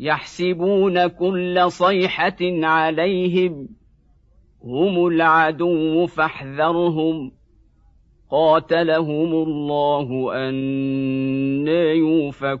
يحسبون كل صيحة عليهم هم العدو فاحذرهم. قاتلهم الله أنا يوفكون.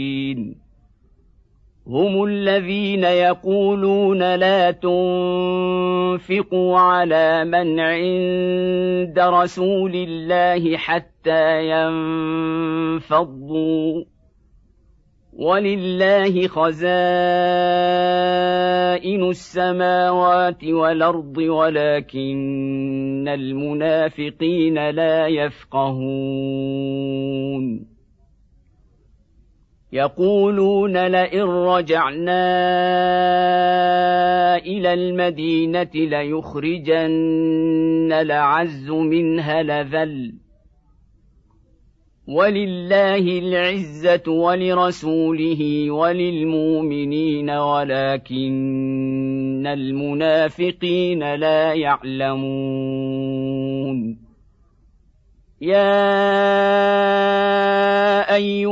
هم الذين يقولون لا تنفقوا على من عند رسول الله حتى ينفضوا. ولله خزائن السماوات والأرض ولكن المنافقين لا يفقهون. يقولون لئن رجعنا إلى المدينة ليخرجن العز منها لذل. ولله العزة ولرسوله وللمؤمنين ولكن المنافقين لا يعلمون. يا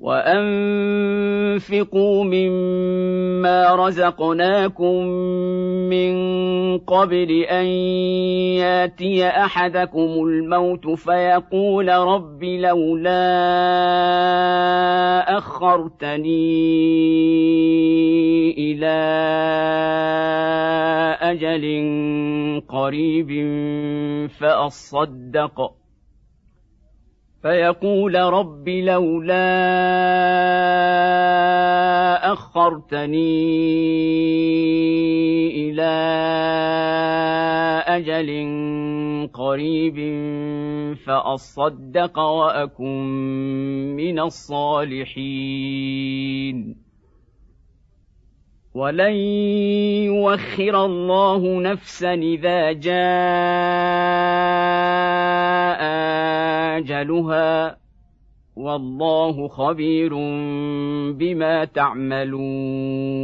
وأنفقوا مما رزقناكم من قبل أن ياتي أحدكم الموت فيقول رب لولا أخرتني إلى أجل قريب فأصدق فيقول رب لولا أخرتني إلى أجل قريب فأصدق وأكن من الصالحين. ولن يوخر الله نفسا إذا جاء اجلها والله خبير بما تعملون